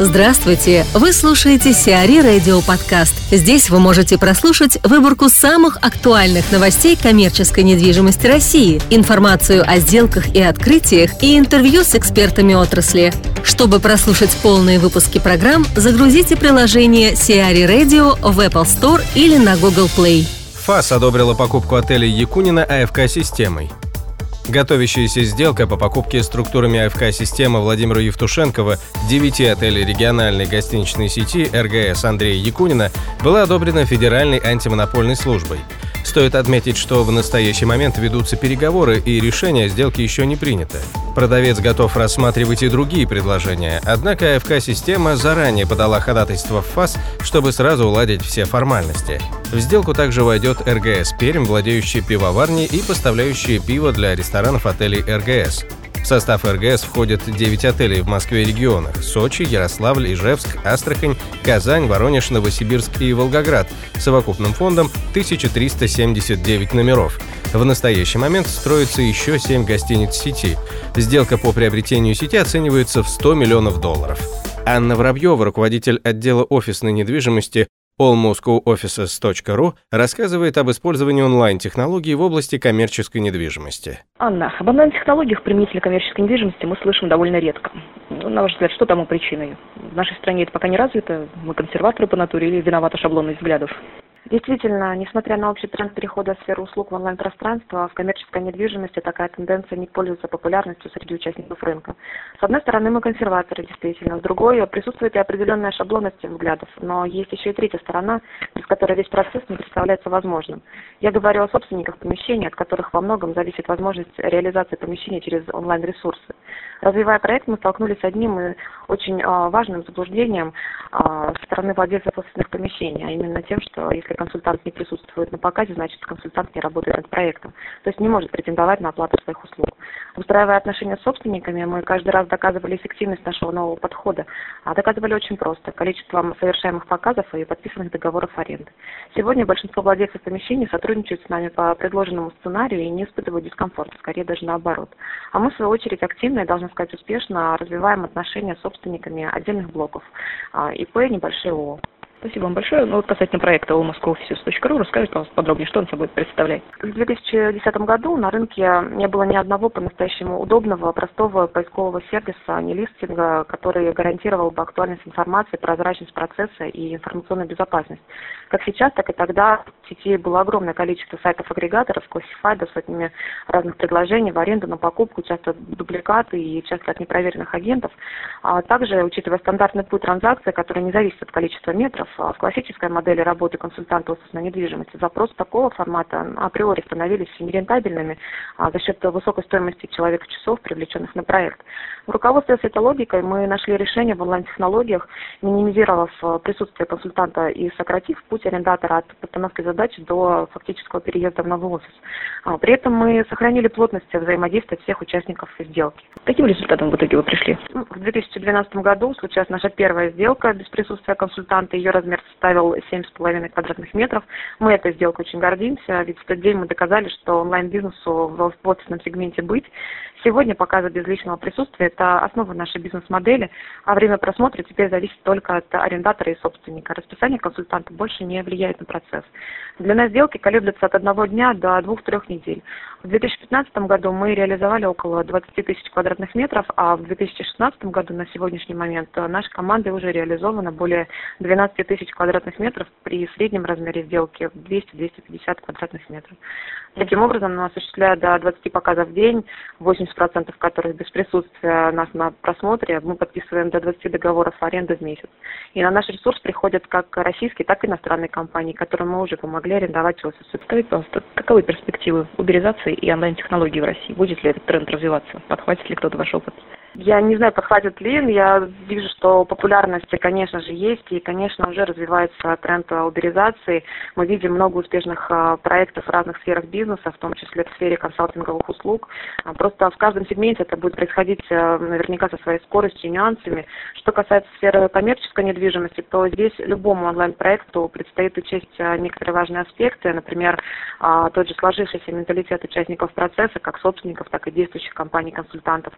Здравствуйте! Вы слушаете Сиари Радио Подкаст. Здесь вы можете прослушать выборку самых актуальных новостей коммерческой недвижимости России, информацию о сделках и открытиях и интервью с экспертами отрасли. Чтобы прослушать полные выпуски программ, загрузите приложение Сиари Radio в Apple Store или на Google Play. ФАС одобрила покупку отеля Якунина АФК-системой. Готовящаяся сделка по покупке структурами АФК-системы Владимира Евтушенкова 9 отелей региональной гостиничной сети РГС Андрея Якунина была одобрена Федеральной антимонопольной службой. Стоит отметить, что в настоящий момент ведутся переговоры и решение сделки еще не принято. Продавец готов рассматривать и другие предложения, однако АФК-система заранее подала ходатайство в ФАС, чтобы сразу уладить все формальности. В сделку также войдет РГС Пермь, владеющий пивоварней и поставляющие пиво для ресторанов отелей РГС. В состав РГС входят 9 отелей в Москве и регионах – Сочи, Ярославль, Ижевск, Астрахань, Казань, Воронеж, Новосибирск и Волгоград – совокупным фондом 1379 номеров. В настоящий момент строится еще 7 гостиниц сети. Сделка по приобретению сети оценивается в 100 миллионов долларов. Анна Воробьева, руководитель отдела офисной недвижимости allmoscowoffices.ru рассказывает об использовании онлайн-технологий в области коммерческой недвижимости. Анна, об онлайн-технологиях применительно коммерческой недвижимости мы слышим довольно редко. Ну, на ваш взгляд, что тому причиной? В нашей стране это пока не развито? Мы консерваторы по натуре или виноваты шаблонность взглядов? Действительно, несмотря на общий тренд перехода в сферу услуг в онлайн-пространство, в коммерческой недвижимости такая тенденция не пользуется популярностью среди участников рынка. С одной стороны, мы консерваторы, действительно. С другой, присутствует и определенная шаблонность взглядов. Но есть еще и третья сторона, без которой весь процесс не представляется возможным. Я говорю о собственниках помещений, от которых во многом зависит возможность реализации помещений через онлайн-ресурсы. Развивая проект, мы столкнулись с одним и очень а, важным заблуждением а, стороны владельцев офисных помещений, а именно тем, что если консультант не присутствует на показе, значит консультант не работает над проектом, то есть не может претендовать на оплату своих услуг. Устраивая отношения с собственниками, мы каждый раз доказывали эффективность нашего нового подхода, а доказывали очень просто, количеством совершаемых показов и подписанных договоров аренды. Сегодня большинство владельцев помещений сотрудничают с нами по предложенному сценарию и не испытывают дискомфорта, скорее даже наоборот. А мы, в свою очередь, активно и должны сказать успешно развиваем отношения с собственниками отдельных блоков а, ИП, небольшие 是我。Спасибо вам большое. Ну, вот касательно проекта allmoscowoffices.ru, расскажите, пожалуйста, подробнее, что он собой представляет. В 2010 году на рынке не было ни одного по-настоящему удобного, простого поискового сервиса, не листинга, который гарантировал бы актуальность информации, прозрачность процесса и информационную безопасность. Как сейчас, так и тогда в сети было огромное количество сайтов-агрегаторов, классифайдов сотнями разных предложений в аренду, на покупку, часто дубликаты и часто от непроверенных агентов. А также, учитывая стандартный путь транзакции, который не зависит от количества метров, в классической модели работы консультанта офисной недвижимости запросы такого формата априори становились нерентабельными а за счет высокой стоимости человека-часов, привлеченных на проект. В руководстве этой логикой мы нашли решение в онлайн-технологиях, минимизировав присутствие консультанта и сократив путь арендатора от постановки задач до фактического переезда в новый офис. А при этом мы сохранили плотность взаимодействия всех участников сделки. Каким результатом в итоге вы пришли? В 2012 году случилась наша первая сделка без присутствия консультанта. Ее размер составил 7,5 квадратных метров. Мы этой сделкой очень гордимся, ведь в тот день мы доказали, что онлайн-бизнесу в офисном сегменте быть. Сегодня показы без личного присутствия – это основа нашей бизнес-модели, а время просмотра теперь зависит только от арендатора и собственника. Расписание консультанта больше не влияет на процесс. Длина сделки колеблется от одного дня до двух-трех недель. В 2015 году мы реализовали около 20 тысяч квадратных метров, а в 2016 году на сегодняшний момент наша команда уже реализована более 12 тысяч квадратных метров при среднем размере сделки в 200-250 квадратных метров. Таким образом, мы осуществляем до 20 показов в день, 80% которых без присутствия нас на просмотре, мы подписываем до 20 договоров аренды в месяц. И на наш ресурс приходят как российские, так и иностранные компании, которым мы уже помогли арендовать офисы. Скажите, пожалуйста, каковы перспективы уберизации и онлайн-технологий в России? Будет ли этот тренд развиваться? Подхватит ли кто-то ваш опыт? Я не знаю, подхватит ли, я вижу, что популярность, конечно же, есть, и, конечно, уже развивается тренд уберизации. Мы видим много успешных а, проектов в разных сферах бизнеса, в том числе в сфере консалтинговых услуг. А, просто в каждом сегменте это будет происходить а, наверняка со своей скоростью и нюансами. Что касается сферы коммерческой недвижимости, то здесь любому онлайн-проекту предстоит учесть некоторые важные аспекты, например, тот же сложившийся менталитет участников процесса, как собственников, так и действующих компаний-консультантов.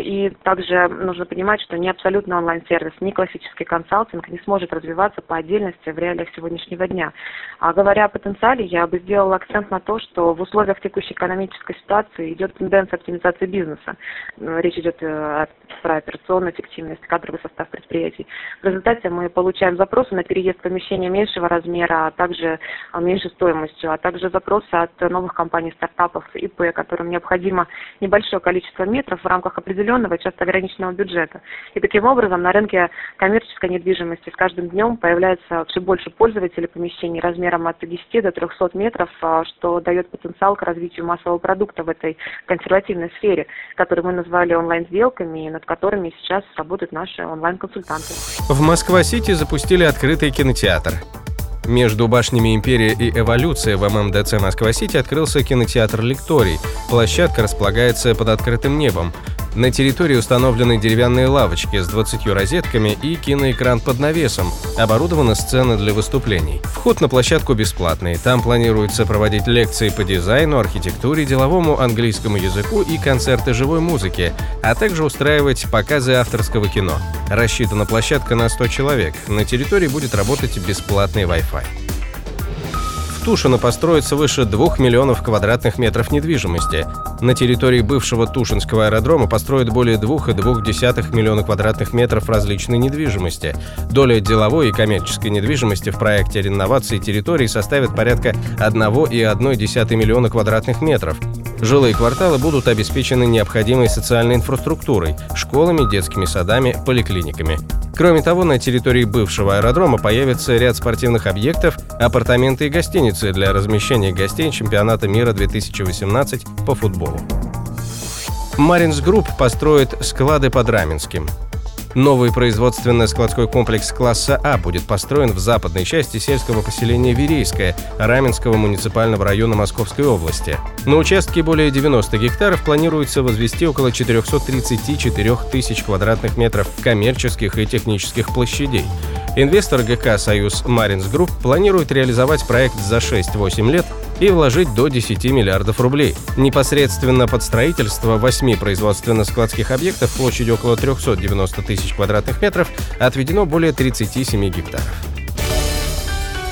И Также нужно понимать, что ни абсолютно онлайн-сервис, ни классический консалтинг не сможет развиваться по отдельности в реалиях сегодняшнего дня. А говоря о потенциале, я бы сделала акцент на то, что в условиях текущей экономической ситуации идет тенденция оптимизации бизнеса. Речь идет э, про операционную эффективность, кадровый состав предприятий. В результате мы получаем запросы на переезд помещения меньшего размера, а также а, меньшей стоимостью, а также запросы от новых компаний, стартапов, ИП, которым необходимо небольшое количество метров в рамках определенного, часто ограниченного бюджета. И таким образом на рынке коммерческой недвижимости с каждым днем появляется все больше пользователей помещений размером от 10 до 300 метров, а, что дает потенциал к развитию массового продукта в этой консервативной сфере, которую мы назвали онлайн-сделками, и над которыми сейчас работают наши онлайн-консультанты. В Москва-Сити запустили открытый кинотеатр. Между башнями «Империя» и «Эволюция» в ММДЦ Москва-Сити открылся кинотеатр «Лекторий». Площадка располагается под открытым небом. На территории установлены деревянные лавочки с 20 розетками и киноэкран под навесом. Оборудована сцена для выступлений. Вход на площадку бесплатный. Там планируется проводить лекции по дизайну, архитектуре, деловому английскому языку и концерты живой музыки, а также устраивать показы авторского кино. Рассчитана площадка на 100 человек. На территории будет работать бесплатный Wi-Fi. Тушино построится свыше 2 миллионов квадратных метров недвижимости. На территории бывшего Тушинского аэродрома построят более 2,2 миллиона квадратных метров различной недвижимости. Доля деловой и коммерческой недвижимости в проекте реновации территории составит порядка 1,1 миллиона квадратных метров. Жилые кварталы будут обеспечены необходимой социальной инфраструктурой – школами, детскими садами, поликлиниками. Кроме того, на территории бывшего аэродрома появится ряд спортивных объектов, апартаменты и гостиницы для размещения гостей чемпионата мира 2018 по футболу. Маринс Групп построит склады под Раменским. Новый производственно-складской комплекс класса А будет построен в западной части сельского поселения Верейское Раменского муниципального района Московской области. На участке более 90 гектаров планируется возвести около 434 тысяч квадратных метров коммерческих и технических площадей. Инвестор ГК «Союз Маринс Групп» планирует реализовать проект за 6-8 лет и вложить до 10 миллиардов рублей. Непосредственно под строительство восьми производственно-складских объектов площадью около 390 тысяч квадратных метров отведено более 37 гектаров.